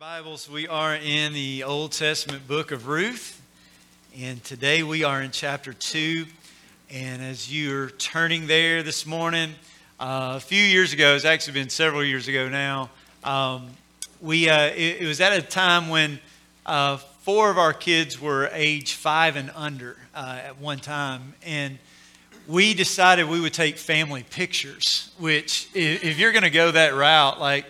Bibles, we are in the Old Testament book of Ruth, and today we are in chapter 2. And as you're turning there this morning, uh, a few years ago, it's actually been several years ago now, um, we, uh, it, it, was at a time when uh, four of our kids were age five and under uh, at one time. And we decided we would take family pictures, which, if, if you're going to go that route, like,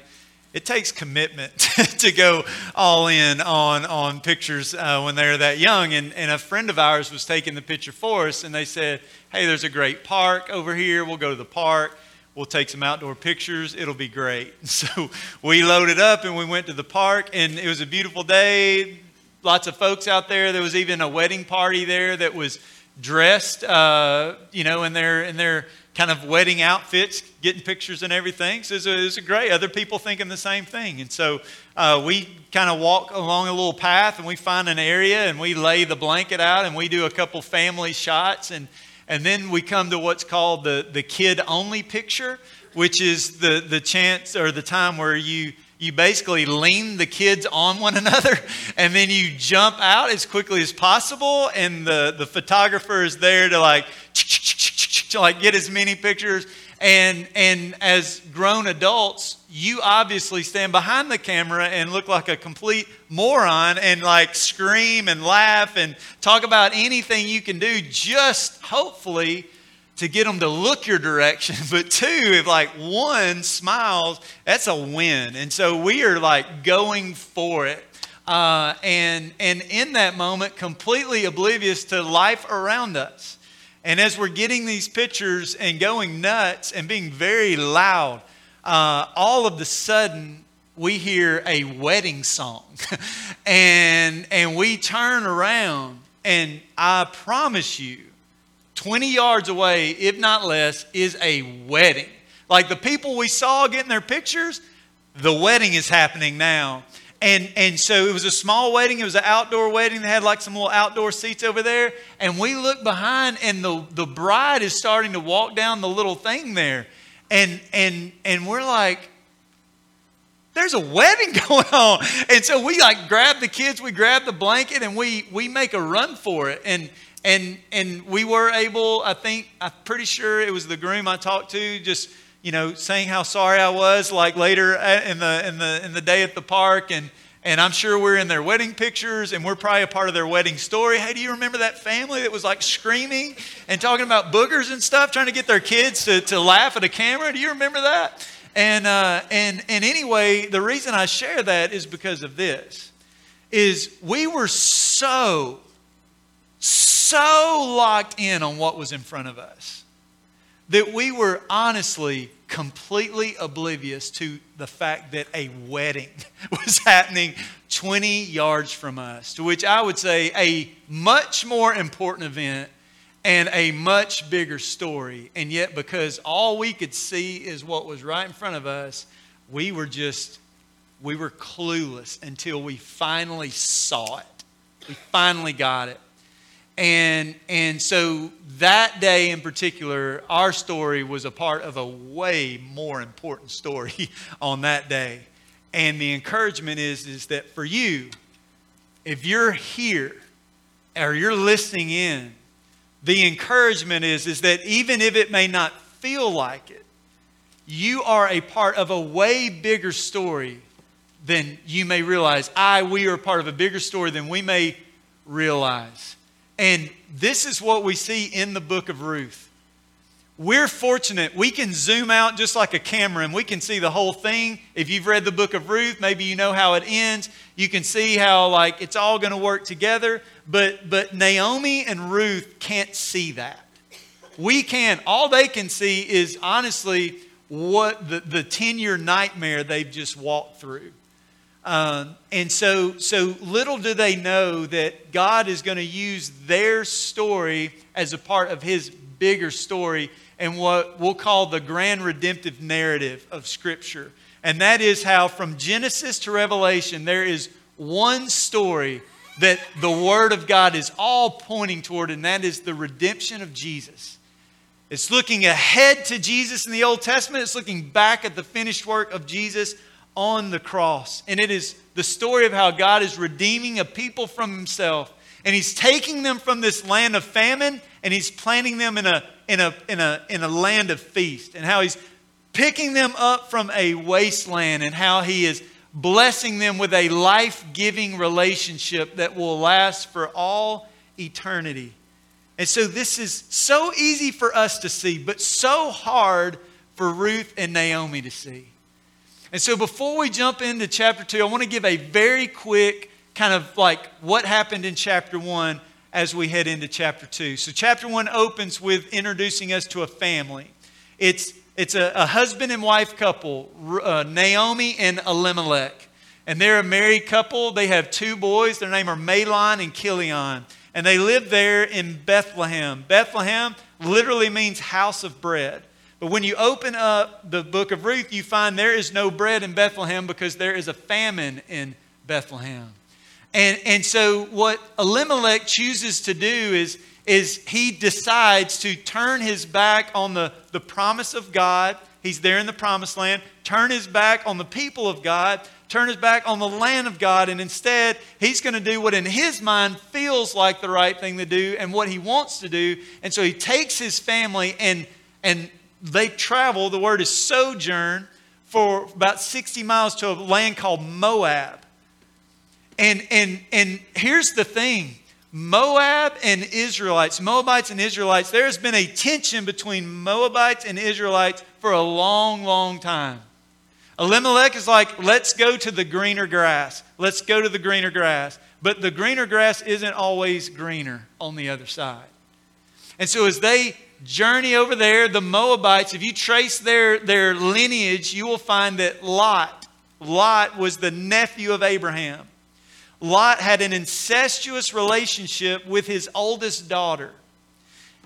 it takes commitment to go all in on, on pictures uh, when they're that young. And, and a friend of ours was taking the picture for us, and they said, Hey, there's a great park over here. We'll go to the park. We'll take some outdoor pictures. It'll be great. So we loaded up and we went to the park, and it was a beautiful day. Lots of folks out there. There was even a wedding party there that was dressed, uh, you know, in their, in their kind of wedding outfits, getting pictures and everything. So it was, a, a great. Other people thinking the same thing. And so uh, we kind of walk along a little path and we find an area and we lay the blanket out and we do a couple family shots. And, and then we come to what's called the, the kid only picture, which is the, the chance or the time where you you basically lean the kids on one another and then you jump out as quickly as possible and the, the photographer is there to like like get as many pictures. And, and as grown adults, you obviously stand behind the camera and look like a complete moron and like scream and laugh and talk about anything you can do, just hopefully to get them to look your direction. But two, if like one smiles, that's a win. And so we are like going for it. Uh, and, and in that moment, completely oblivious to life around us. And as we're getting these pictures and going nuts and being very loud, uh, all of the sudden we hear a wedding song. and, and we turn around, and I promise you, 20 yards away, if not less, is a wedding. Like the people we saw getting their pictures, the wedding is happening now. And, and so it was a small wedding. It was an outdoor wedding. They had like some little outdoor seats over there. And we look behind, and the, the bride is starting to walk down the little thing there. And, and, and we're like, there's a wedding going on. And so we like grab the kids, we grab the blanket, and we, we make a run for it. And, and, and we were able, I think, I'm pretty sure it was the groom I talked to, just you know, saying how sorry I was, like later in the in the in the day at the park, and and I'm sure we're in their wedding pictures, and we're probably a part of their wedding story. Hey, do you remember that family that was like screaming and talking about boogers and stuff, trying to get their kids to, to laugh at a camera? Do you remember that? And uh, and and anyway, the reason I share that is because of this: is we were so so locked in on what was in front of us that we were honestly completely oblivious to the fact that a wedding was happening 20 yards from us, to which I would say a much more important event and a much bigger story. And yet, because all we could see is what was right in front of us, we were just, we were clueless until we finally saw it. We finally got it. And, and so that day in particular, our story was a part of a way more important story on that day. And the encouragement is, is that for you, if you're here or you're listening in, the encouragement is, is that even if it may not feel like it, you are a part of a way bigger story than you may realize. I, we are part of a bigger story than we may realize. And this is what we see in the book of Ruth. We're fortunate. We can zoom out just like a camera and we can see the whole thing. If you've read the book of Ruth, maybe you know how it ends. You can see how like it's all going to work together, but but Naomi and Ruth can't see that. We can. All they can see is honestly what the, the 10 year nightmare they've just walked through. Um, and so, so little do they know that God is going to use their story as a part of his bigger story and what we'll call the grand redemptive narrative of Scripture. And that is how from Genesis to Revelation, there is one story that the Word of God is all pointing toward, and that is the redemption of Jesus. It's looking ahead to Jesus in the Old Testament, it's looking back at the finished work of Jesus on the cross. And it is the story of how God is redeeming a people from himself. And he's taking them from this land of famine and he's planting them in a, in a, in a, in a land of feast. And how he's picking them up from a wasteland and how he is blessing them with a life giving relationship that will last for all eternity. And so this is so easy for us to see, but so hard for Ruth and Naomi to see. And so before we jump into chapter 2, I want to give a very quick kind of like what happened in chapter 1 as we head into chapter 2. So chapter 1 opens with introducing us to a family. It's it's a, a husband and wife couple, uh, Naomi and Elimelech. And they're a married couple. They have two boys. Their name are Mahlon and Chilion and they live there in Bethlehem. Bethlehem literally means house of bread. But when you open up the book of Ruth, you find there is no bread in Bethlehem because there is a famine in Bethlehem. And, and so, what Elimelech chooses to do is, is he decides to turn his back on the, the promise of God. He's there in the promised land, turn his back on the people of God, turn his back on the land of God, and instead, he's going to do what in his mind feels like the right thing to do and what he wants to do. And so he takes his family and, and they travel, the word is sojourn, for about 60 miles to a land called Moab. And, and, and here's the thing Moab and Israelites, Moabites and Israelites, there's been a tension between Moabites and Israelites for a long, long time. Elimelech is like, let's go to the greener grass. Let's go to the greener grass. But the greener grass isn't always greener on the other side. And so as they journey over there, the Moabites, if you trace their, their lineage, you will find that Lot, Lot was the nephew of Abraham. Lot had an incestuous relationship with his oldest daughter.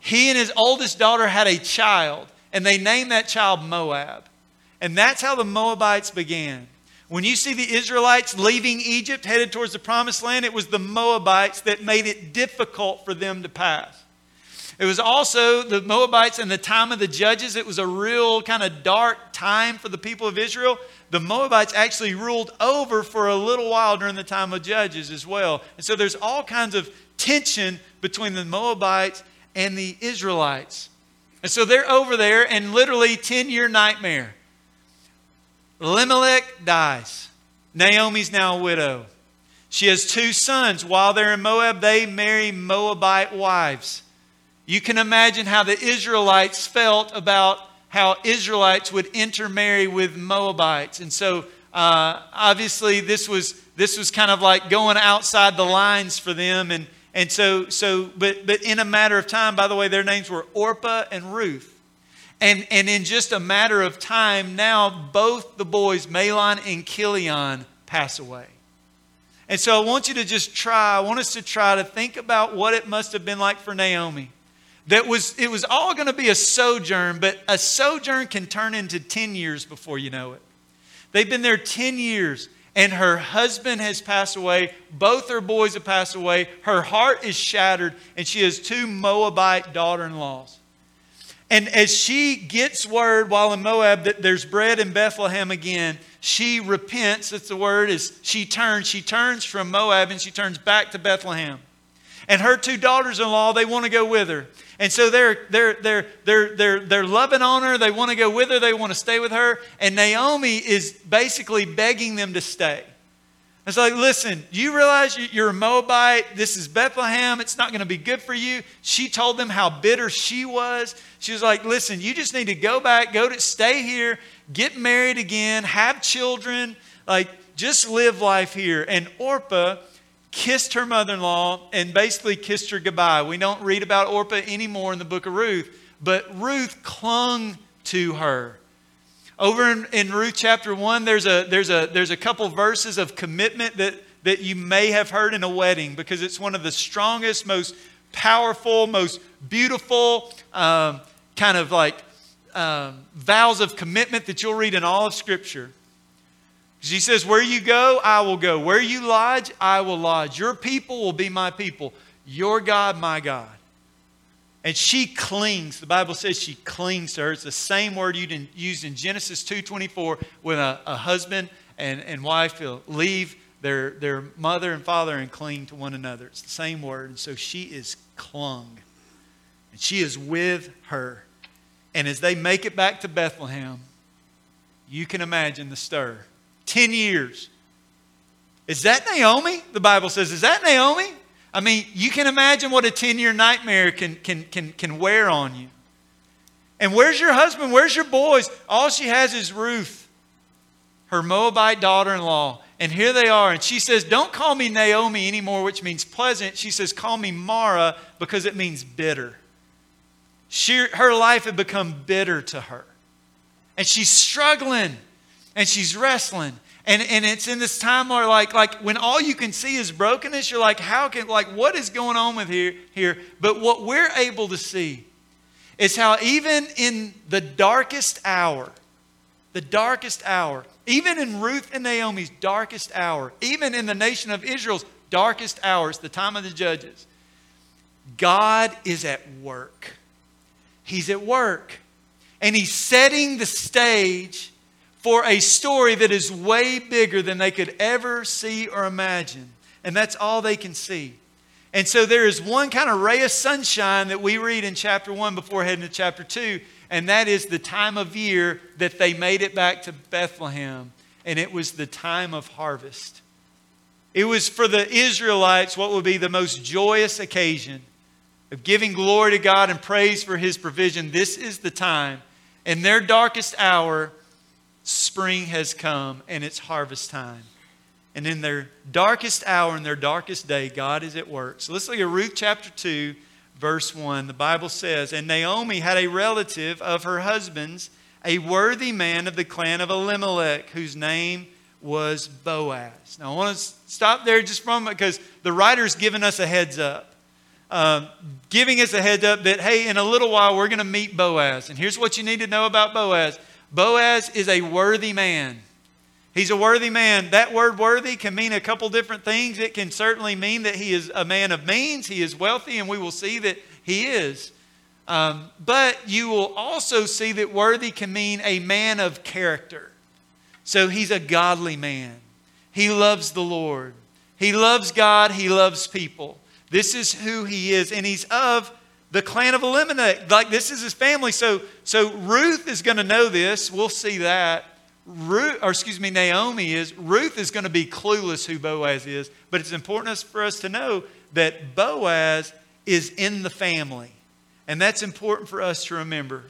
He and his oldest daughter had a child, and they named that child Moab. And that's how the Moabites began. When you see the Israelites leaving Egypt, headed towards the promised land, it was the Moabites that made it difficult for them to pass. It was also the Moabites in the time of the judges. It was a real kind of dark time for the people of Israel. The Moabites actually ruled over for a little while during the time of judges as well. And so there's all kinds of tension between the Moabites and the Israelites. And so they're over there and literally 10 year nightmare. Elimelech dies. Naomi's now a widow. She has two sons. While they're in Moab, they marry Moabite wives. You can imagine how the Israelites felt about how Israelites would intermarry with Moabites. And so, uh, obviously, this was, this was kind of like going outside the lines for them. And, and so, so but, but in a matter of time, by the way, their names were Orpah and Ruth. And, and in just a matter of time, now both the boys, Mahlon and Chilion, pass away. And so I want you to just try, I want us to try to think about what it must have been like for Naomi. That was, it was all going to be a sojourn, but a sojourn can turn into 10 years before you know it. They've been there 10 years, and her husband has passed away. Both her boys have passed away. Her heart is shattered, and she has two Moabite daughter in laws. And as she gets word while in Moab that there's bread in Bethlehem again, she repents. That's the word is she turns. She turns from Moab and she turns back to Bethlehem. And her two daughters-in-law, they want to go with her. And so they're, they're, they're, they're, they're, they're loving on her. They want to go with her. They want to stay with her. And Naomi is basically begging them to stay. It's like, listen, you realize you're a Moabite. This is Bethlehem. It's not going to be good for you. She told them how bitter she was. She was like, listen, you just need to go back, go to stay here, get married again, have children, like just live life here. And Orpah kissed her mother in law and basically kissed her goodbye. We don't read about Orpah anymore in the book of Ruth, but Ruth clung to her. Over in, in Ruth chapter 1, there's a, there's, a, there's a couple verses of commitment that, that you may have heard in a wedding because it's one of the strongest, most powerful, most beautiful um, kind of like um, vows of commitment that you'll read in all of Scripture. She says, Where you go, I will go. Where you lodge, I will lodge. Your people will be my people. Your God, my God. And she clings. The Bible says she clings to her. It's the same word you used in Genesis 2.24 when a, a husband and, and wife leave their, their mother and father and cling to one another. It's the same word. And so she is clung. And she is with her. And as they make it back to Bethlehem, you can imagine the stir. Ten years. Is that Naomi? The Bible says, Is that Naomi? I mean, you can imagine what a 10 year nightmare can, can, can, can wear on you. And where's your husband? Where's your boys? All she has is Ruth, her Moabite daughter in law. And here they are. And she says, Don't call me Naomi anymore, which means pleasant. She says, Call me Mara because it means bitter. She, her life had become bitter to her. And she's struggling and she's wrestling. And, and it's in this time where like, like when all you can see is brokenness, you're like, how can, like, what is going on with here, here? But what we're able to see is how even in the darkest hour, the darkest hour, even in Ruth and Naomi's darkest hour, even in the nation of Israel's darkest hours, the time of the judges, God is at work. He's at work. And He's setting the stage for a story that is way bigger than they could ever see or imagine. And that's all they can see. And so there is one kind of ray of sunshine that we read in chapter 1 before heading to chapter 2, and that is the time of year that they made it back to Bethlehem, and it was the time of harvest. It was for the Israelites what would be the most joyous occasion of giving glory to God and praise for His provision. This is the time. In their darkest hour, spring has come and it's harvest time. And in their darkest hour, in their darkest day, God is at work. So let's look at Ruth chapter 2, verse 1. The Bible says, And Naomi had a relative of her husband's, a worthy man of the clan of Elimelech, whose name was Boaz. Now I want to stop there just for a moment because the writer's given us a heads up. Um, giving us a heads up that, hey, in a little while we're going to meet Boaz. And here's what you need to know about Boaz Boaz is a worthy man. He's a worthy man. That word worthy can mean a couple different things. It can certainly mean that he is a man of means, he is wealthy, and we will see that he is. Um, but you will also see that worthy can mean a man of character. So he's a godly man. He loves the Lord. He loves God. He loves people. This is who he is. And he's of the clan of Elimelech. Like this is his family. So, so Ruth is going to know this. We'll see that. Ruth, or excuse me, Naomi is. Ruth is going to be clueless who Boaz is. But it's important for us to know that Boaz is in the family. And that's important for us to remember.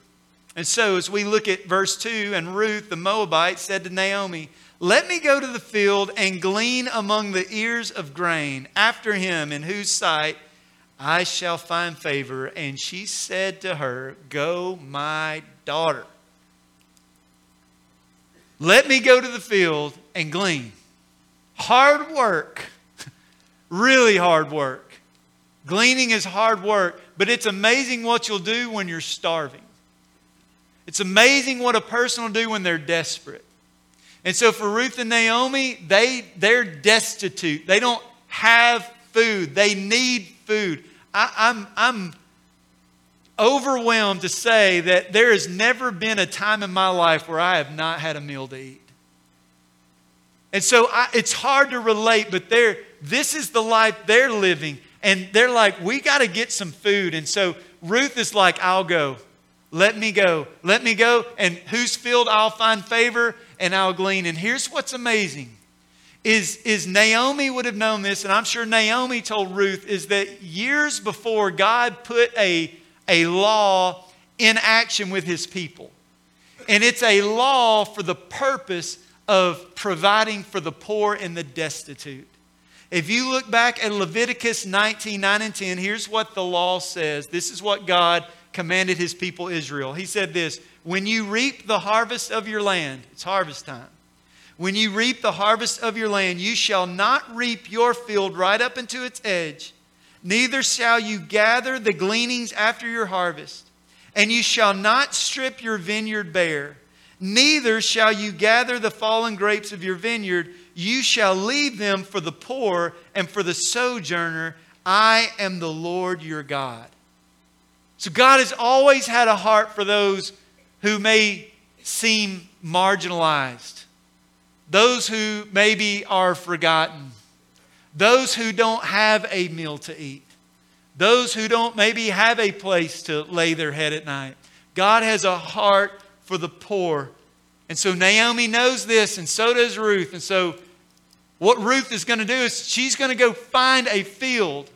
And so as we look at verse 2, and Ruth the Moabite said to Naomi, Let me go to the field and glean among the ears of grain after him in whose sight I shall find favor. And she said to her, Go, my daughter. Let me go to the field and glean. Hard work, really hard work. Gleaning is hard work, but it's amazing what you'll do when you're starving. It's amazing what a person will do when they're desperate. And so for Ruth and Naomi, they, they're destitute. They don't have food. They need food. I, I'm, I'm overwhelmed to say that there has never been a time in my life where I have not had a meal to eat. And so I, it's hard to relate, but they're, this is the life they're living. And they're like, we got to get some food. And so Ruth is like, I'll go. Let me go. Let me go. And whose field I'll find favor and I'll glean. And here's what's amazing is, is Naomi would have known this, and I'm sure Naomi told Ruth, is that years before God put a, a law in action with his people. And it's a law for the purpose of providing for the poor and the destitute. If you look back at Leviticus 19, 9 and 10, here's what the law says. This is what God commanded his people Israel. He said this When you reap the harvest of your land, it's harvest time. When you reap the harvest of your land, you shall not reap your field right up into its edge, neither shall you gather the gleanings after your harvest, and you shall not strip your vineyard bare, neither shall you gather the fallen grapes of your vineyard. You shall leave them for the poor and for the sojourner. I am the Lord your God. So God has always had a heart for those who may seem marginalized those who maybe are forgotten, those who don't have a meal to eat, those who don't maybe have a place to lay their head at night. God has a heart for the poor. And so Naomi knows this, and so does Ruth. And so, what Ruth is going to do is she's going to go find a field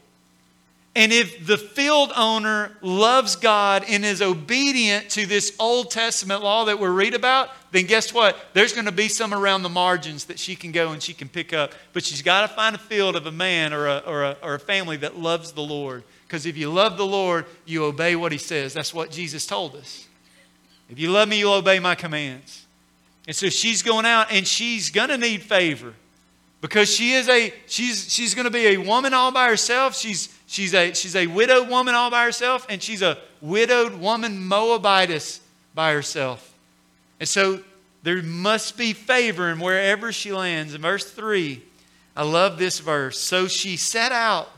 and if the field owner loves God and is obedient to this Old Testament law that we read about, then guess what? There's going to be some around the margins that she can go and she can pick up. But she's got to find a field of a man or a, or a, or a family that loves the Lord. Because if you love the Lord, you obey what he says. That's what Jesus told us. If you love me, you'll obey my commands. And so she's going out and she's going to need favor because she is a she's she's going to be a woman all by herself. She's She's a, she's a widowed woman all by herself, and she's a widowed woman Moabitess by herself. And so there must be favor in wherever she lands. In verse 3, I love this verse. So she set out,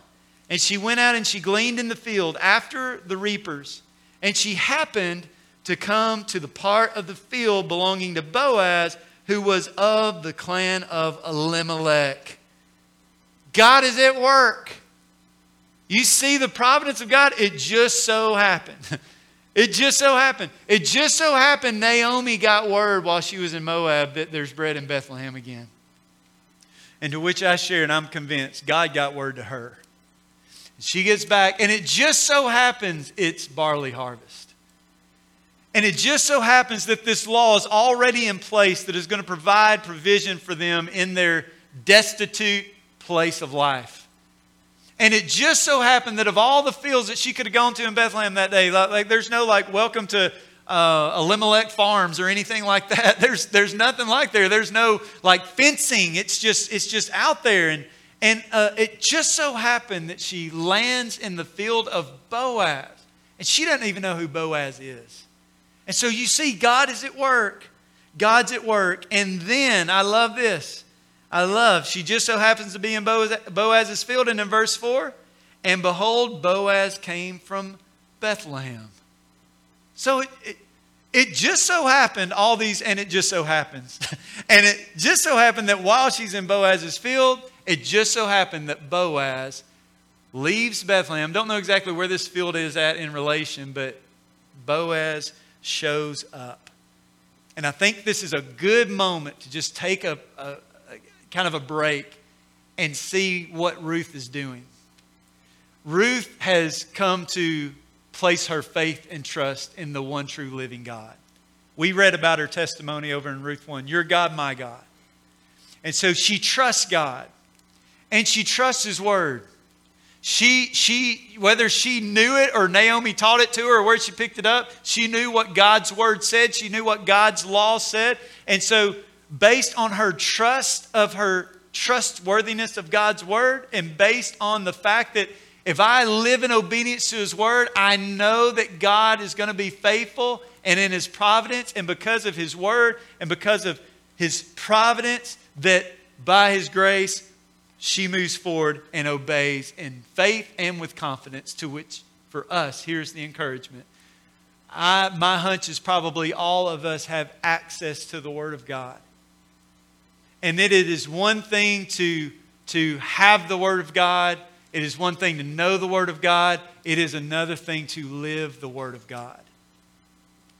and she went out and she gleaned in the field after the reapers. And she happened to come to the part of the field belonging to Boaz, who was of the clan of Elimelech. God is at work. You see the providence of God? It just so happened. It just so happened. It just so happened Naomi got word while she was in Moab that there's bread in Bethlehem again. And to which I share, and I'm convinced God got word to her. She gets back, and it just so happens it's barley harvest. And it just so happens that this law is already in place that is going to provide provision for them in their destitute place of life. And it just so happened that of all the fields that she could have gone to in Bethlehem that day, like, like there's no like welcome to uh, Elimelech Farms or anything like that. There's there's nothing like there. There's no like fencing. It's just it's just out there. And and uh, it just so happened that she lands in the field of Boaz, and she doesn't even know who Boaz is. And so you see, God is at work. God's at work. And then I love this. I love. She just so happens to be in Boaz, Boaz's field. And in verse 4, and behold, Boaz came from Bethlehem. So it, it, it just so happened, all these, and it just so happens. and it just so happened that while she's in Boaz's field, it just so happened that Boaz leaves Bethlehem. Don't know exactly where this field is at in relation, but Boaz shows up. And I think this is a good moment to just take a, a, kind of a break and see what Ruth is doing. Ruth has come to place her faith and trust in the one true living God. We read about her testimony over in Ruth 1 Your God, my God. And so she trusts God and she trusts His word. She, she, whether she knew it or Naomi taught it to her or where she picked it up, she knew what God's word said. She knew what God's law said. And so based on her trust of her trustworthiness of God's word and based on the fact that if I live in obedience to his word, I know that God is going to be faithful and in his providence and because of his word and because of his providence that by his grace she moves forward and obeys in faith and with confidence to which for us here's the encouragement. I, my hunch is probably all of us have access to the Word of God and that it is one thing to, to have the Word of God, it is one thing to know the Word of God, it is another thing to live the Word of God.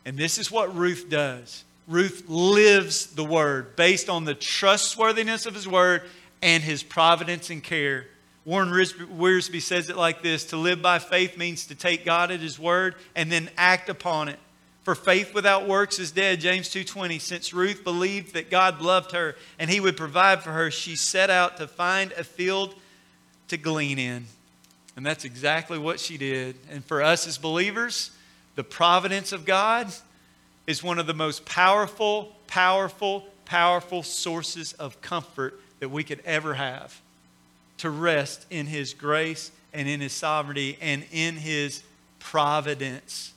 And this is what Ruth does. Ruth lives the Word based on the trustworthiness of His Word and His providence and care. Warren Wiersbe says it like this To live by faith means to take God at His Word and then act upon it. For faith without works is dead. James 2:20. Since Ruth believed that God loved her and he would provide for her, she set out to find a field to glean in. And that's exactly what she did. And for us as believers, the providence of God is one of the most powerful, powerful, powerful sources of comfort that we could ever have. To rest in his grace and in his sovereignty and in his providence.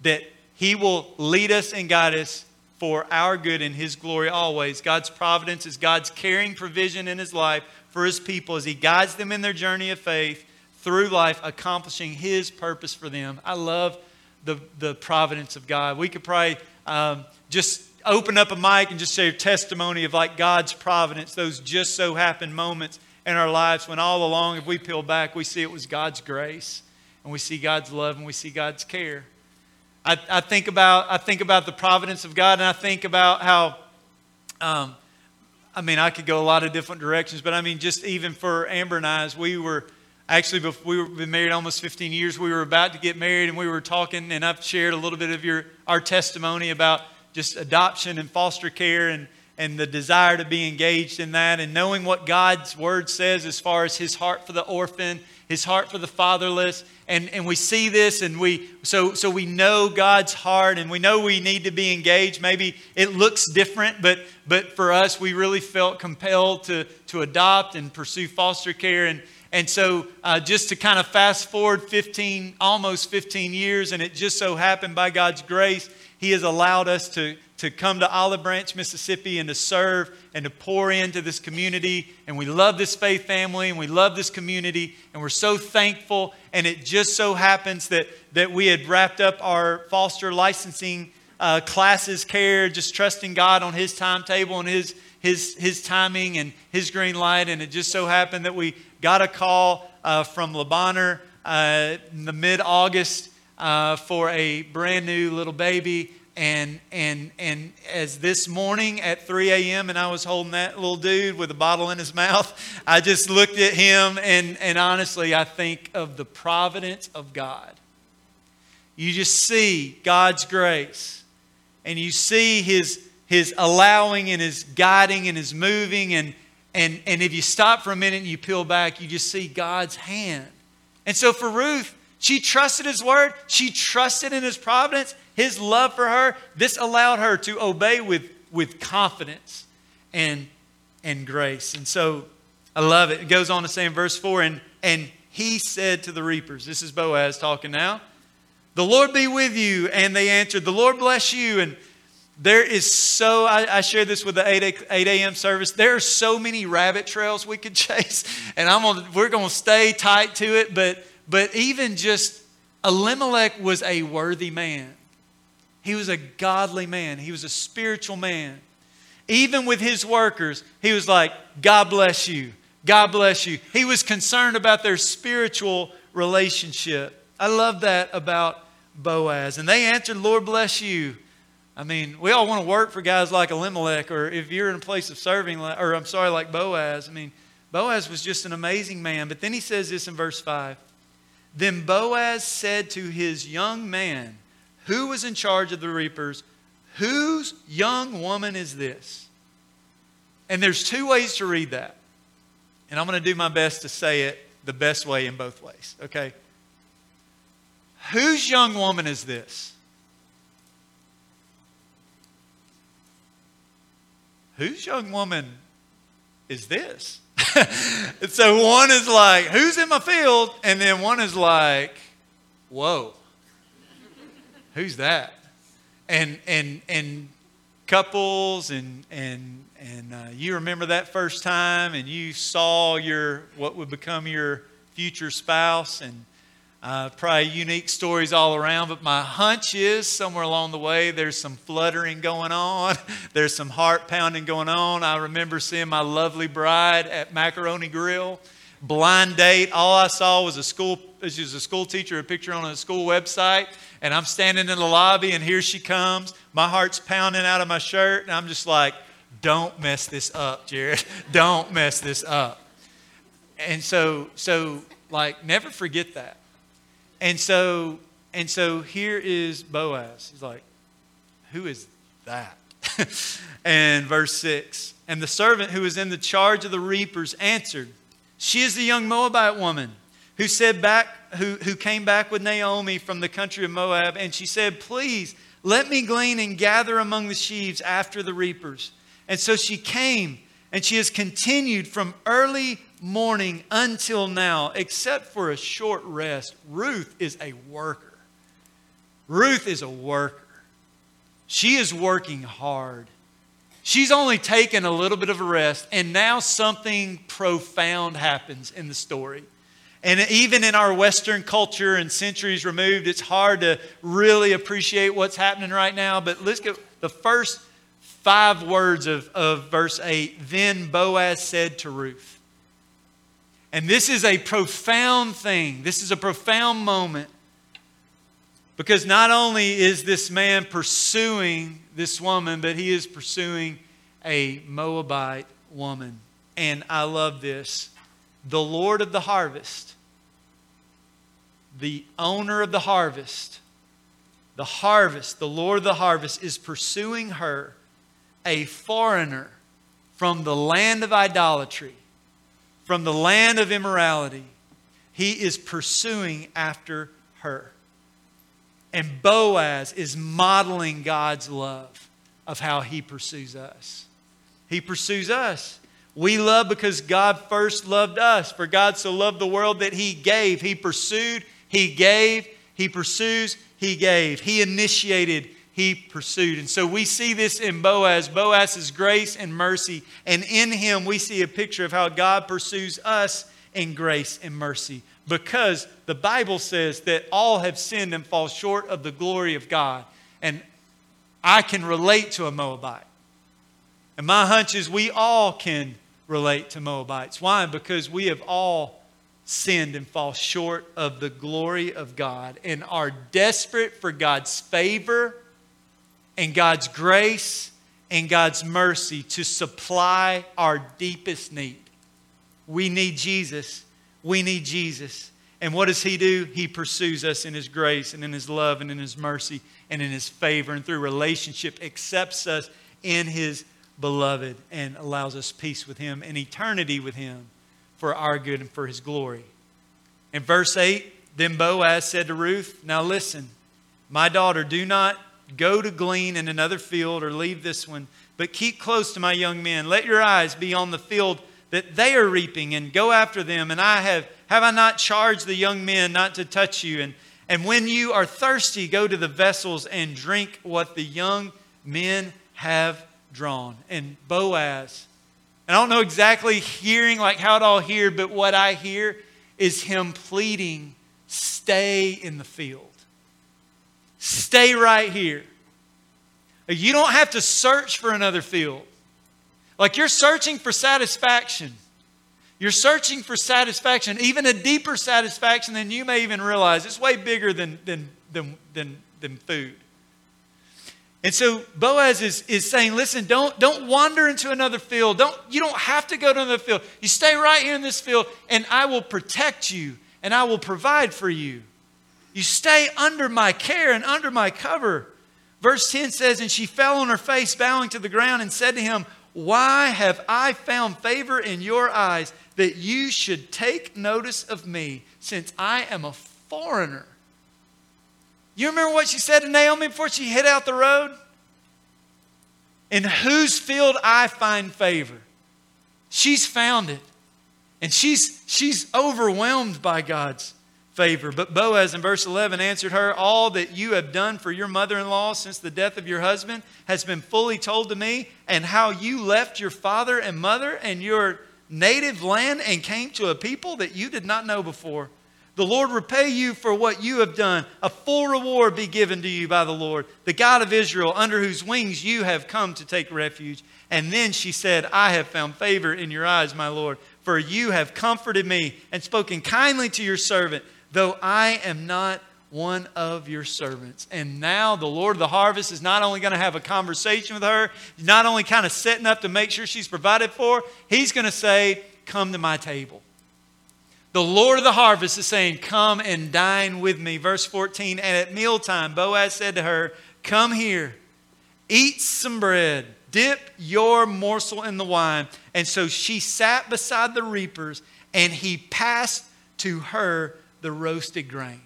That he will lead us and guide us for our good and His glory always. God's providence is God's caring provision in His life for His people as He guides them in their journey of faith through life, accomplishing His purpose for them. I love the, the providence of God. We could probably um, just open up a mic and just share testimony of like God's providence, those just so happened moments in our lives when all along, if we peel back, we see it was God's grace and we see God's love and we see God's care. I, I think about I think about the providence of God and I think about how um, I mean I could go a lot of different directions, but I mean just even for Amber and I, as we were actually before we were been married almost 15 years, we were about to get married and we were talking and I've shared a little bit of your our testimony about just adoption and foster care and, and the desire to be engaged in that and knowing what God's word says as far as his heart for the orphan, his heart for the fatherless. And, and we see this and we so so we know God's heart and we know we need to be engaged. Maybe it looks different, but but for us we really felt compelled to to adopt and pursue foster care and and so, uh, just to kind of fast forward 15, almost 15 years, and it just so happened by God's grace he has allowed us to, to come to Olive Branch, Mississippi, and to serve and to pour into this community. And we love this faith family and we love this community. And we're so thankful. And it just so happens that, that we had wrapped up our foster licensing uh, classes care, just trusting God on His timetable and His, His, His timing and His green light. And it just so happened that we got a call uh, from Le Bonheur uh, in the mid August uh, for a brand new little baby. And, and, and as this morning at 3 a.m., and I was holding that little dude with a bottle in his mouth, I just looked at him, and, and honestly, I think of the providence of God. You just see God's grace, and you see His, his allowing and His guiding and His moving. And, and, and if you stop for a minute and you peel back, you just see God's hand. And so for Ruth, she trusted his word. She trusted in his providence, his love for her. This allowed her to obey with, with confidence and, and grace. And so I love it. It goes on to say in verse 4 and, and he said to the reapers, This is Boaz talking now, The Lord be with you. And they answered, The Lord bless you. And there is so, I, I shared this with the 8, 8 a.m. service. There are so many rabbit trails we could chase. And I'm gonna, we're going to stay tight to it. But but even just Elimelech was a worthy man. He was a godly man. He was a spiritual man. Even with his workers, he was like, God bless you. God bless you. He was concerned about their spiritual relationship. I love that about Boaz. And they answered, Lord bless you. I mean, we all want to work for guys like Elimelech, or if you're in a place of serving, or I'm sorry, like Boaz. I mean, Boaz was just an amazing man. But then he says this in verse 5 then Boaz said to his young man, who was in charge of the reapers, Whose young woman is this? And there's two ways to read that. And I'm going to do my best to say it the best way in both ways, okay? Whose young woman is this? Whose young woman is this? And so one is like, who's in my field? And then one is like, whoa, who's that? And and and couples and and and uh, you remember that first time and you saw your what would become your future spouse and uh, probably unique stories all around, but my hunch is somewhere along the way there's some fluttering going on, there's some heart pounding going on. I remember seeing my lovely bride at Macaroni Grill, blind date. All I saw was a school, she was a school teacher, a picture on a school website, and I'm standing in the lobby, and here she comes. My heart's pounding out of my shirt, and I'm just like, "Don't mess this up, Jared. Don't mess this up." And so, so like, never forget that and so, and so here is Boaz. He's like, who is that? and verse 6 And the servant who was in the charge of the reapers answered, She is the young Moabite woman who said back who, who came back with Naomi from the country of Moab, and she said, Please let me glean and gather among the sheaves after the reapers. And so she came, and she has continued from early morning until now, except for a short rest, Ruth is a worker. Ruth is a worker. She is working hard. She's only taken a little bit of a rest, and now something profound happens in the story. And even in our Western culture and centuries removed, it's hard to really appreciate what's happening right now. But let's go. The first five words of, of verse 8 Then Boaz said to Ruth. And this is a profound thing. This is a profound moment. Because not only is this man pursuing this woman, but he is pursuing a Moabite woman. And I love this. The Lord of the harvest, the owner of the harvest, the harvest, the Lord of the harvest is pursuing her, a foreigner from the land of idolatry, from the land of immorality. He is pursuing after her. And Boaz is modeling God's love of how he pursues us. He pursues us. We love because God first loved us. For God so loved the world that he gave. He pursued, he gave, he pursues, he gave. He initiated, he pursued. And so we see this in Boaz. Boaz's grace and mercy. And in him, we see a picture of how God pursues us in grace and mercy. Because the Bible says that all have sinned and fall short of the glory of God. And I can relate to a Moabite. And my hunch is we all can relate to Moabites. Why? Because we have all sinned and fall short of the glory of God and are desperate for God's favor and God's grace and God's mercy to supply our deepest need. We need Jesus. We need Jesus. And what does He do? He pursues us in His grace and in His love and in His mercy and in His favor and through relationship accepts us in His beloved and allows us peace with Him and eternity with Him for our good and for His glory. In verse 8, then Boaz said to Ruth, Now listen, my daughter, do not go to glean in another field or leave this one, but keep close to my young men. Let your eyes be on the field that they are reaping and go after them. And I have, have I not charged the young men not to touch you? And, and when you are thirsty, go to the vessels and drink what the young men have drawn. And Boaz, I don't know exactly hearing like how it all hear, but what I hear is him pleading, stay in the field. Stay right here. You don't have to search for another field. Like you're searching for satisfaction. You're searching for satisfaction, even a deeper satisfaction than you may even realize. It's way bigger than, than, than, than, than food. And so Boaz is, is saying, listen, don't, don't wander into another field. Don't, you don't have to go to another field. You stay right here in this field, and I will protect you, and I will provide for you. You stay under my care and under my cover. Verse 10 says, And she fell on her face, bowing to the ground, and said to him, Why have I found favor in your eyes that you should take notice of me, since I am a foreigner? You remember what she said to Naomi before she hit out the road? In whose field I find favor. She's found it. And she's, she's overwhelmed by God's favor. But Boaz in verse 11 answered her, All that you have done for your mother in law since the death of your husband has been fully told to me, and how you left your father and mother and your native land and came to a people that you did not know before. The Lord repay you for what you have done. A full reward be given to you by the Lord, the God of Israel, under whose wings you have come to take refuge. And then she said, I have found favor in your eyes, my Lord, for you have comforted me and spoken kindly to your servant, though I am not one of your servants. And now the Lord of the harvest is not only going to have a conversation with her, not only kind of setting up to make sure she's provided for, he's going to say, Come to my table. The Lord of the harvest is saying, Come and dine with me. Verse 14, and at mealtime, Boaz said to her, Come here, eat some bread, dip your morsel in the wine. And so she sat beside the reapers, and he passed to her the roasted grain.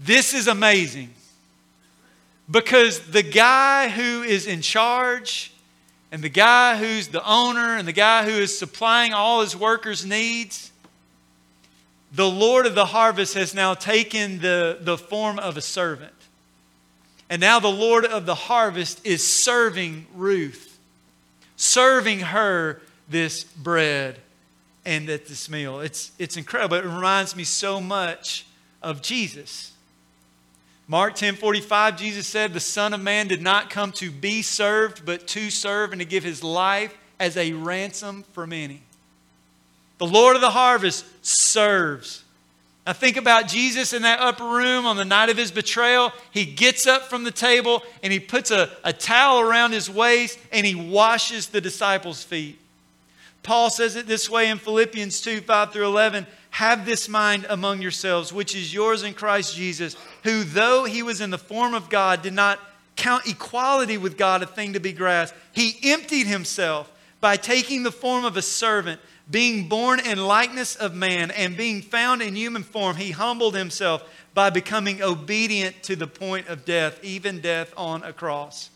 This is amazing because the guy who is in charge, and the guy who's the owner and the guy who is supplying all his workers' needs, the Lord of the harvest has now taken the, the form of a servant. And now the Lord of the harvest is serving Ruth, serving her this bread and at this meal. It's, it's incredible. It reminds me so much of Jesus. Mark 10 45, Jesus said, The Son of Man did not come to be served, but to serve and to give his life as a ransom for many. The Lord of the harvest serves. Now think about Jesus in that upper room on the night of his betrayal. He gets up from the table and he puts a, a towel around his waist and he washes the disciples' feet. Paul says it this way in Philippians 2 5 through 11 Have this mind among yourselves, which is yours in Christ Jesus who, though he was in the form of God, did not count equality with God a thing to be grasped. He emptied himself by taking the form of a servant, being born in likeness of man, and being found in human form, he humbled himself by becoming obedient to the point of death, even death on a cross.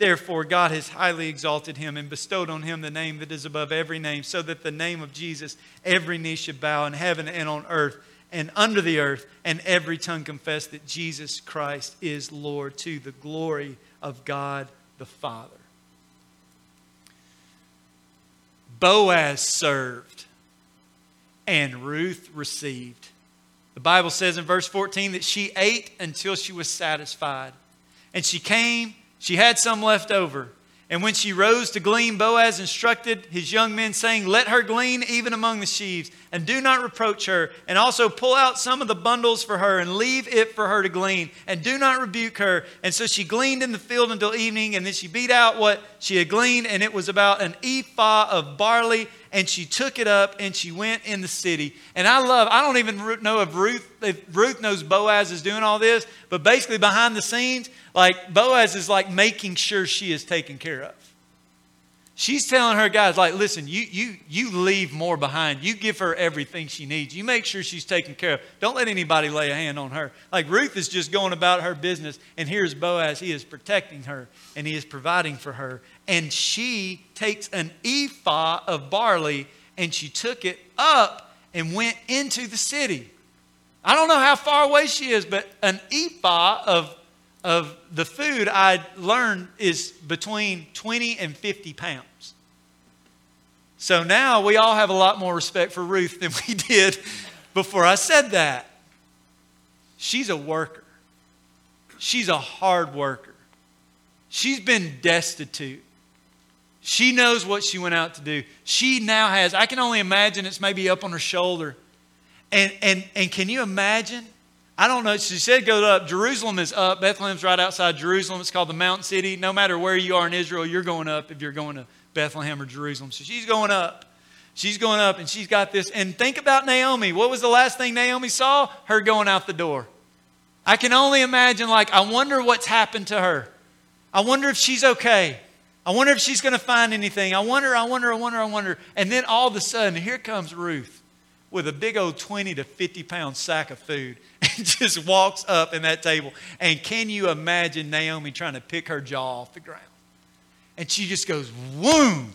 Therefore, God has highly exalted him and bestowed on him the name that is above every name, so that the name of Jesus every knee should bow in heaven and on earth and under the earth, and every tongue confess that Jesus Christ is Lord to the glory of God the Father. Boaz served, and Ruth received. The Bible says in verse 14 that she ate until she was satisfied. And she came, she had some left over. And when she rose to glean, Boaz instructed his young men, saying, Let her glean even among the sheaves, and do not reproach her. And also pull out some of the bundles for her, and leave it for her to glean, and do not rebuke her. And so she gleaned in the field until evening, and then she beat out what she had gleaned, and it was about an ephah of barley. And she took it up and she went in the city. And I love, I don't even know if Ruth, if Ruth knows Boaz is doing all this, but basically behind the scenes, like Boaz is like making sure she is taken care of. She's telling her guys, like, listen, you, you, you leave more behind. You give her everything she needs. You make sure she's taken care of. Don't let anybody lay a hand on her. Like Ruth is just going about her business, and here's Boaz. He is protecting her and he is providing for her. And she takes an ephah of barley and she took it up and went into the city. I don't know how far away she is, but an ephah of of the food I learned is between 20 and 50 pounds. So now we all have a lot more respect for Ruth than we did before I said that. She's a worker, she's a hard worker. She's been destitute. She knows what she went out to do. She now has, I can only imagine it's maybe up on her shoulder. And, and, and can you imagine? I don't know. She said go up. Jerusalem is up. Bethlehem's right outside Jerusalem. It's called the Mountain City. No matter where you are in Israel, you're going up if you're going to Bethlehem or Jerusalem. So she's going up. She's going up and she's got this. And think about Naomi. What was the last thing Naomi saw? Her going out the door. I can only imagine, like, I wonder what's happened to her. I wonder if she's okay. I wonder if she's going to find anything. I wonder, I wonder, I wonder, I wonder. And then all of a sudden, here comes Ruth with a big old 20 to 50 pound sack of food and just walks up in that table. And can you imagine Naomi trying to pick her jaw off the ground? And she just goes, whoom,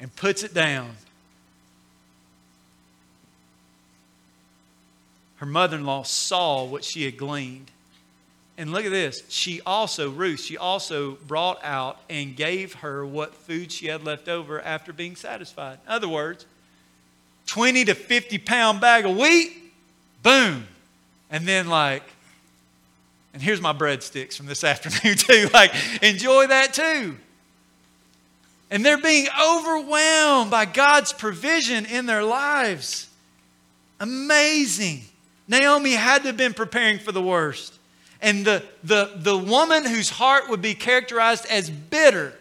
and puts it down. Her mother in law saw what she had gleaned. And look at this. She also, Ruth, she also brought out and gave her what food she had left over after being satisfied. In other words, 20 to 50 pound bag of wheat, boom. And then, like, and here's my breadsticks from this afternoon, too. Like, enjoy that too. And they're being overwhelmed by God's provision in their lives. Amazing. Naomi had to have been preparing for the worst. And the, the, the woman whose heart would be characterized as bitter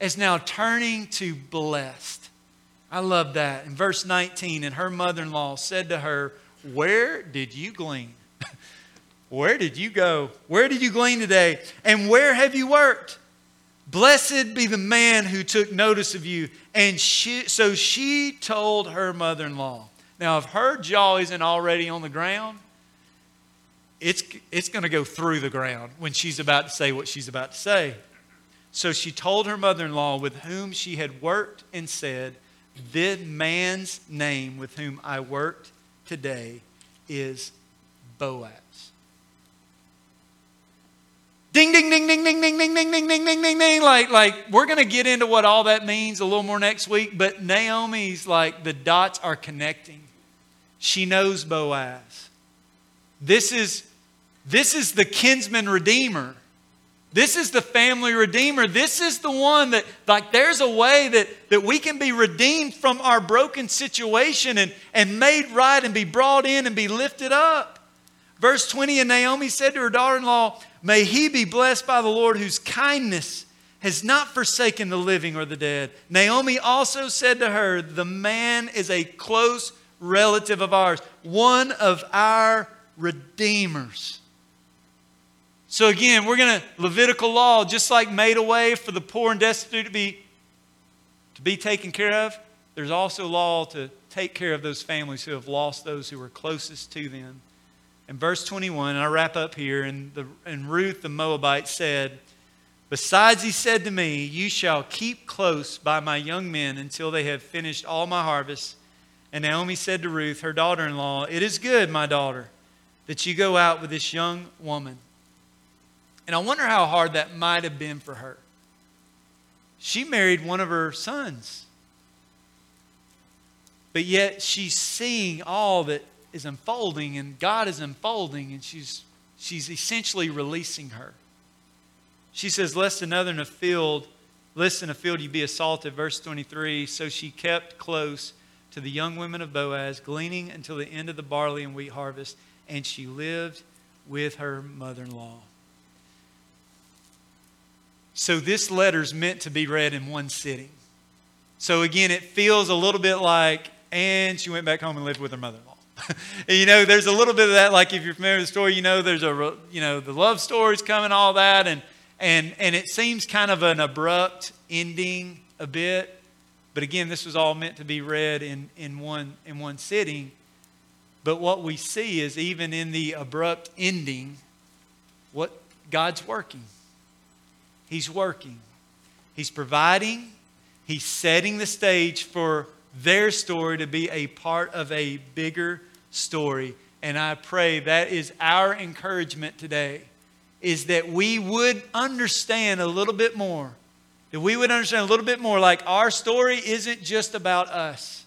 is now turning to blessed. I love that. In verse 19, and her mother in law said to her, Where did you glean? where did you go? Where did you glean today? And where have you worked? Blessed be the man who took notice of you. And she, so she told her mother in law. Now, if her jaw isn't already on the ground, it's, it's going to go through the ground when she's about to say what she's about to say. So she told her mother in law with whom she had worked and said, this man's name with whom I worked today is Boaz. Ding, ding, ding, ding, ding, ding, ding, ding, ding, ding, ding, ding, ding. Like, like we're going to get into what all that means a little more next week, but Naomi's like the dots are connecting. She knows Boaz. This is This is the kinsman redeemer. This is the family redeemer. This is the one that, like, there's a way that, that we can be redeemed from our broken situation and, and made right and be brought in and be lifted up. Verse 20 And Naomi said to her daughter in law, May he be blessed by the Lord, whose kindness has not forsaken the living or the dead. Naomi also said to her, The man is a close relative of ours, one of our redeemers. So again, we're going to Levitical law just like made a way for the poor and destitute to be to be taken care of. There's also law to take care of those families who have lost those who were closest to them. In verse 21, and I wrap up here, and, the, and Ruth the Moabite said, Besides, he said to me, You shall keep close by my young men until they have finished all my harvest. And Naomi said to Ruth, her daughter in law, It is good, my daughter, that you go out with this young woman. And I wonder how hard that might have been for her. She married one of her sons. But yet she's seeing all that is unfolding and God is unfolding and she's she's essentially releasing her. She says, Lest another in a field, lest in a field you be assaulted. Verse 23. So she kept close to the young women of Boaz, gleaning until the end of the barley and wheat harvest, and she lived with her mother in law. So this letter is meant to be read in one sitting. So again, it feels a little bit like, and she went back home and lived with her mother-in-law. you know, there's a little bit of that. Like if you're familiar with the story, you know, there's a, you know, the love story's coming, all that, and and and it seems kind of an abrupt ending a bit. But again, this was all meant to be read in in one in one sitting. But what we see is even in the abrupt ending, what God's working. He's working. He's providing. He's setting the stage for their story to be a part of a bigger story. And I pray that is our encouragement today is that we would understand a little bit more. That we would understand a little bit more like our story isn't just about us.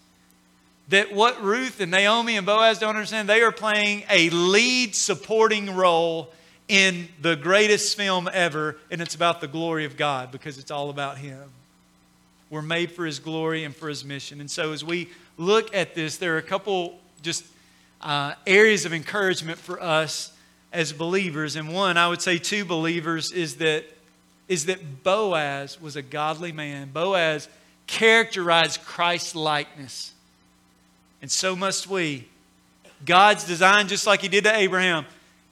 That what Ruth and Naomi and Boaz don't understand, they are playing a lead supporting role in the greatest film ever, and it's about the glory of God because it's all about Him. We're made for His glory and for His mission. And so, as we look at this, there are a couple just uh, areas of encouragement for us as believers. And one, I would say, two believers is that is that Boaz was a godly man. Boaz characterized Christ's likeness. And so must we. God's design, just like He did to Abraham,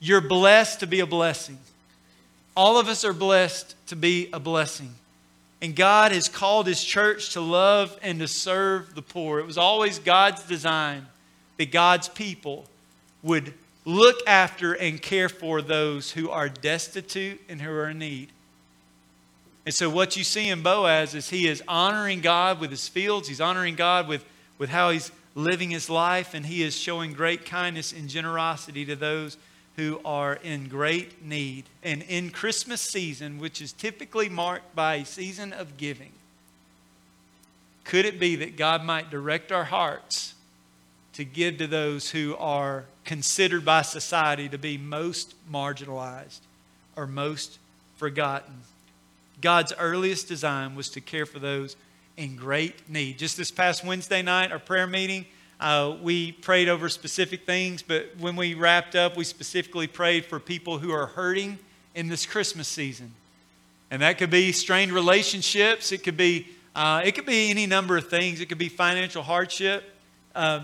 you're blessed to be a blessing. All of us are blessed to be a blessing. And God has called His church to love and to serve the poor. It was always God's design that God's people would look after and care for those who are destitute and who are in need. And so, what you see in Boaz is he is honoring God with his fields, he's honoring God with, with how he's living his life, and he is showing great kindness and generosity to those who are in great need. And in Christmas season, which is typically marked by a season of giving, could it be that God might direct our hearts to give to those who are considered by society to be most marginalized or most forgotten? God's earliest design was to care for those in great need. Just this past Wednesday night, our prayer meeting, uh, we prayed over specific things, but when we wrapped up, we specifically prayed for people who are hurting in this Christmas season. And that could be strained relationships. It could be, uh, it could be any number of things. It could be financial hardship. Uh,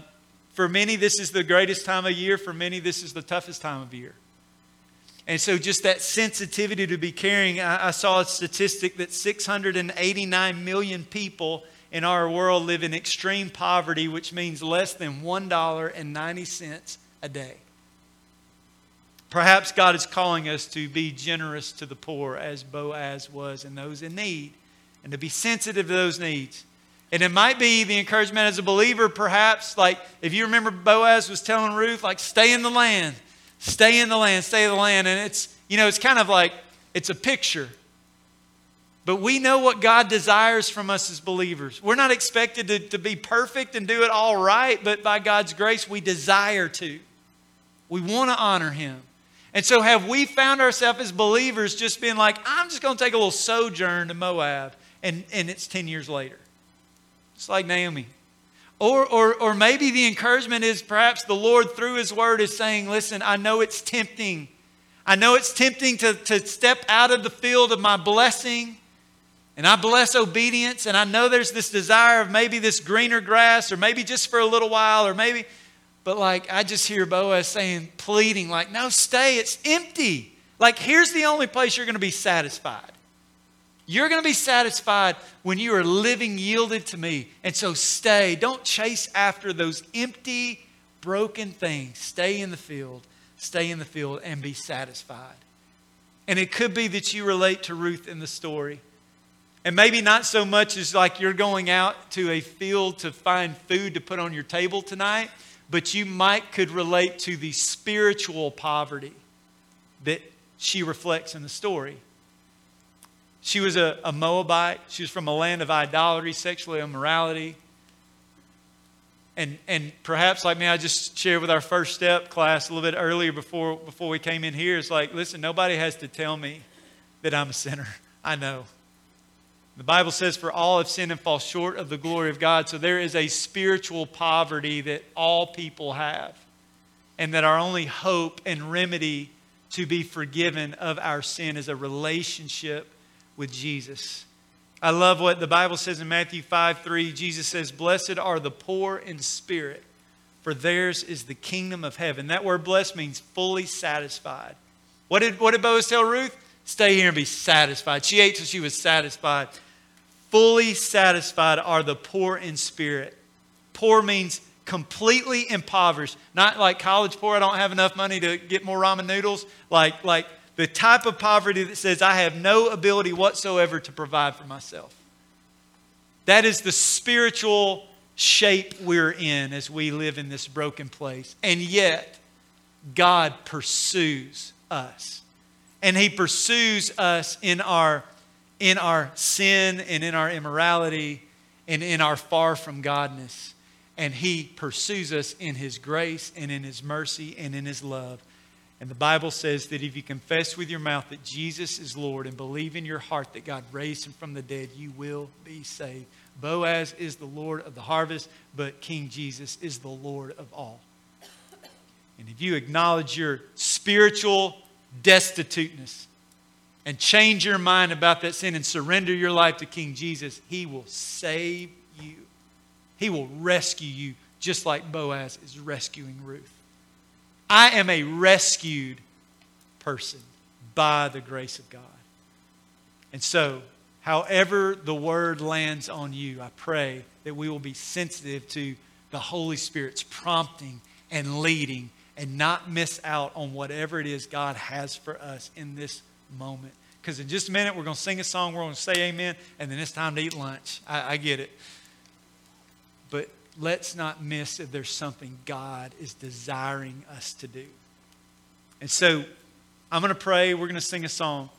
for many, this is the greatest time of year. For many, this is the toughest time of year. And so, just that sensitivity to be caring, I, I saw a statistic that 689 million people in our world live in extreme poverty, which means less than $1.90 a day. Perhaps God is calling us to be generous to the poor as Boaz was and those in need, and to be sensitive to those needs. And it might be the encouragement as a believer, perhaps, like if you remember Boaz was telling Ruth, like, stay in the land, stay in the land, stay in the land. And it's, you know, it's kind of like, it's a picture. But we know what God desires from us as believers. We're not expected to, to be perfect and do it all right, but by God's grace, we desire to. We want to honor Him. And so, have we found ourselves as believers just being like, I'm just going to take a little sojourn to Moab, and, and it's 10 years later? It's like Naomi. Or, or, or maybe the encouragement is perhaps the Lord, through His Word, is saying, Listen, I know it's tempting. I know it's tempting to, to step out of the field of my blessing, and I bless obedience, and I know there's this desire of maybe this greener grass, or maybe just for a little while, or maybe but like, I just hear Boaz saying, pleading, like, no, stay, it's empty. Like, here's the only place you're going to be satisfied. You're going to be satisfied when you are living yielded to me. And so stay. Don't chase after those empty, broken things. Stay in the field. Stay in the field and be satisfied. And it could be that you relate to Ruth in the story. And maybe not so much as like you're going out to a field to find food to put on your table tonight but you might could relate to the spiritual poverty that she reflects in the story. She was a, a Moabite. She was from a land of idolatry, sexual immorality. And, and perhaps like me, I just shared with our first step class a little bit earlier before, before we came in here. It's like, listen, nobody has to tell me that I'm a sinner. I know. The Bible says, For all have sinned and fall short of the glory of God. So there is a spiritual poverty that all people have, and that our only hope and remedy to be forgiven of our sin is a relationship with Jesus. I love what the Bible says in Matthew 5 3. Jesus says, Blessed are the poor in spirit, for theirs is the kingdom of heaven. That word blessed means fully satisfied. What did, what did Boaz tell Ruth? Stay here and be satisfied. She ate till she was satisfied. Fully satisfied are the poor in spirit. Poor means completely impoverished. Not like college poor, I don't have enough money to get more ramen noodles. Like, like the type of poverty that says, I have no ability whatsoever to provide for myself. That is the spiritual shape we're in as we live in this broken place. And yet, God pursues us and He pursues us in our, in our sin and in our immorality and in our far from Godness. And He pursues us in His grace and in His mercy and in His love. And the Bible says that if you confess with your mouth that Jesus is Lord and believe in your heart that God raised him from the dead, you will be saved. Boaz is the Lord of the harvest, but King Jesus is the Lord of all. And if you acknowledge your spiritual destituteness and change your mind about that sin and surrender your life to King Jesus, He will save you. He will rescue you just like Boaz is rescuing Ruth. I am a rescued person by the grace of God. And so, however the word lands on you, I pray that we will be sensitive to the Holy Spirit's prompting and leading and not miss out on whatever it is God has for us in this moment. Because in just a minute, we're going to sing a song, we're going to say amen, and then it's time to eat lunch. I, I get it. But let's not miss if there's something God is desiring us to do. And so I'm going to pray. We're going to sing a song.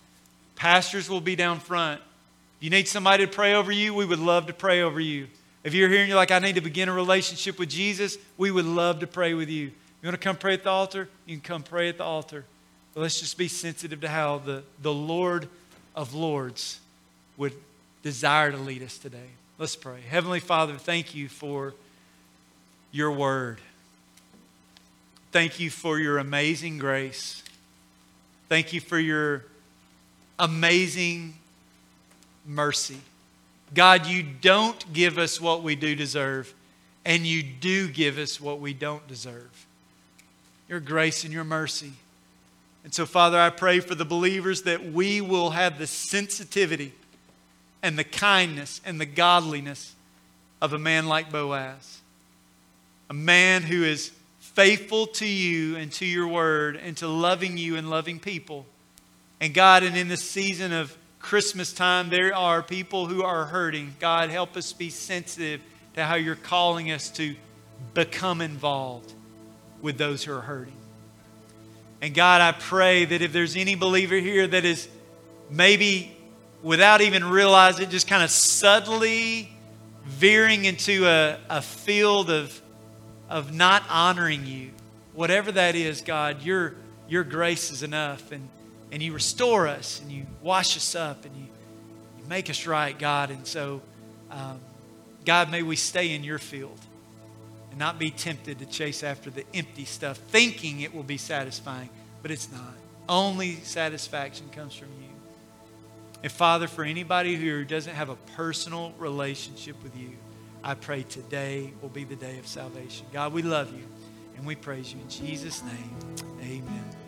Pastors will be down front. If you need somebody to pray over you, we would love to pray over you. If you're here and you're like, I need to begin a relationship with Jesus, we would love to pray with you. You want to come pray at the altar? You can come pray at the altar. But let's just be sensitive to how the, the Lord of Lords would desire to lead us today. Let's pray. Heavenly Father, thank you for your word. Thank you for your amazing grace. Thank you for your amazing mercy. God, you don't give us what we do deserve, and you do give us what we don't deserve your grace and your mercy. And so, Father, I pray for the believers that we will have the sensitivity and the kindness and the godliness of a man like Boaz. A man who is faithful to you and to your word and to loving you and loving people. And God, and in this season of Christmas time, there are people who are hurting. God, help us be sensitive to how you're calling us to become involved with those who are hurting. And God, I pray that if there's any believer here that is maybe without even realizing it, just kind of subtly veering into a, a field of, of not honoring you, whatever that is, God, you're, your grace is enough. And, and you restore us and you wash us up and you, you make us right, God. And so, um, God, may we stay in your field and not be tempted to chase after the empty stuff, thinking it will be satisfying, but it's not. Only satisfaction comes from you. And Father, for anybody who doesn't have a personal relationship with you, I pray today will be the day of salvation. God, we love you and we praise you in Jesus' name. Amen.